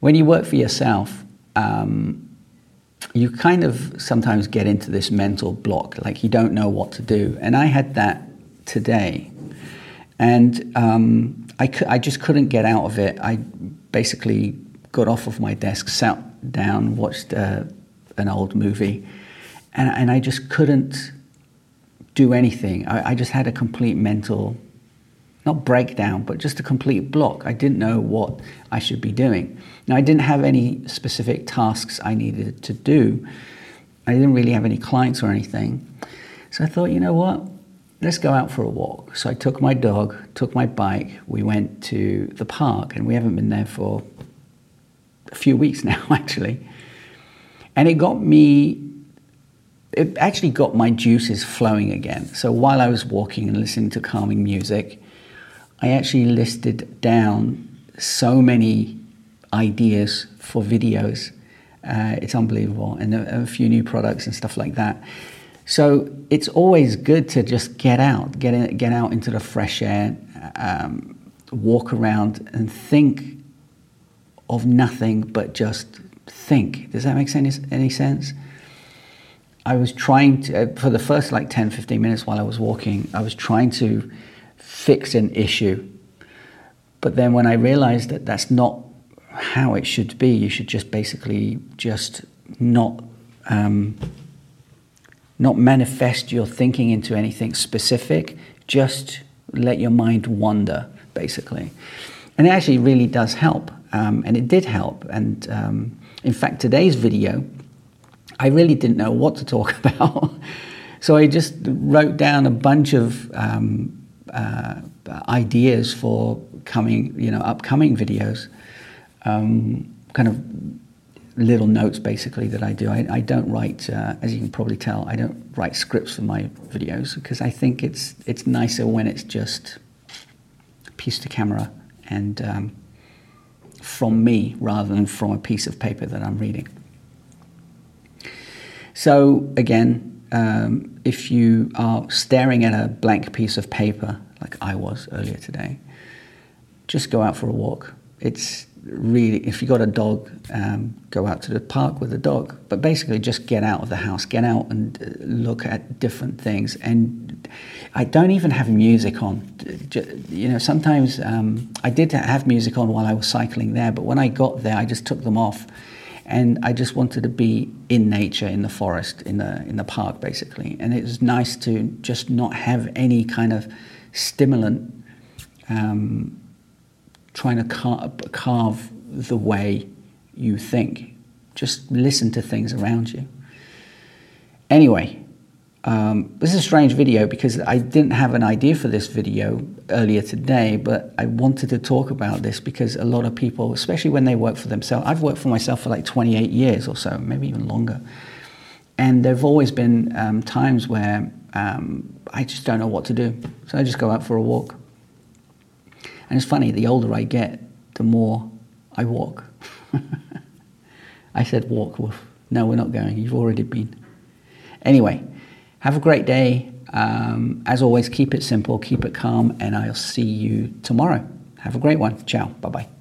When you work for yourself, um, you kind of sometimes get into this mental block, like you don't know what to do. And I had that today. And um, I, I just couldn't get out of it. I basically got off of my desk, sat down, watched uh, an old movie, and, and I just couldn't do anything. I, I just had a complete mental, not breakdown, but just a complete block. I didn't know what I should be doing. Now, I didn't have any specific tasks I needed to do. I didn't really have any clients or anything. So I thought, you know what? let's go out for a walk. So I took my dog, took my bike, we went to the park, and we haven't been there for a few weeks now, actually. And it got me, it actually got my juices flowing again. So while I was walking and listening to calming music, I actually listed down so many ideas for videos. Uh, it's unbelievable, and a, a few new products and stuff like that. So it's always good to just get out, get in, get out into the fresh air, um, walk around, and think of nothing but just think. Does that make any, any sense? I was trying to, uh, for the first like 10, 15 minutes while I was walking, I was trying to fix an issue. But then when I realized that that's not how it should be, you should just basically just not. Um, not manifest your thinking into anything specific, just let your mind wander, basically. And it actually really does help, um, and it did help. And um, in fact, today's video, I really didn't know what to talk about. so I just wrote down a bunch of um, uh, ideas for coming, you know, upcoming videos. Um, kind of little notes basically that I do. I, I don't write, uh, as you can probably tell, I don't write scripts for my videos because I think it's it's nicer when it's just piece to camera and um, from me rather than from a piece of paper that I'm reading. So again, um, if you are staring at a blank piece of paper like I was earlier today, just go out for a walk. It's really, if you've got a dog, um, go out to the park with the dog. But basically, just get out of the house, get out and uh, look at different things. And I don't even have music on. You know, sometimes um, I did have music on while I was cycling there, but when I got there, I just took them off. And I just wanted to be in nature, in the forest, in the in the park, basically. And it was nice to just not have any kind of stimulant um, trying to car- carve the way you think. Just listen to things around you. Anyway, um, this is a strange video because I didn't have an idea for this video earlier today, but I wanted to talk about this because a lot of people, especially when they work for themselves, I've worked for myself for like 28 years or so, maybe even longer. And there have always been um, times where um, I just don't know what to do. So I just go out for a walk. And it's funny, the older I get, the more I walk. I said, walk, Wolf. No, we're not going. You've already been. Anyway, have a great day. Um, as always, keep it simple, keep it calm, and I'll see you tomorrow. Have a great one. Ciao. Bye bye.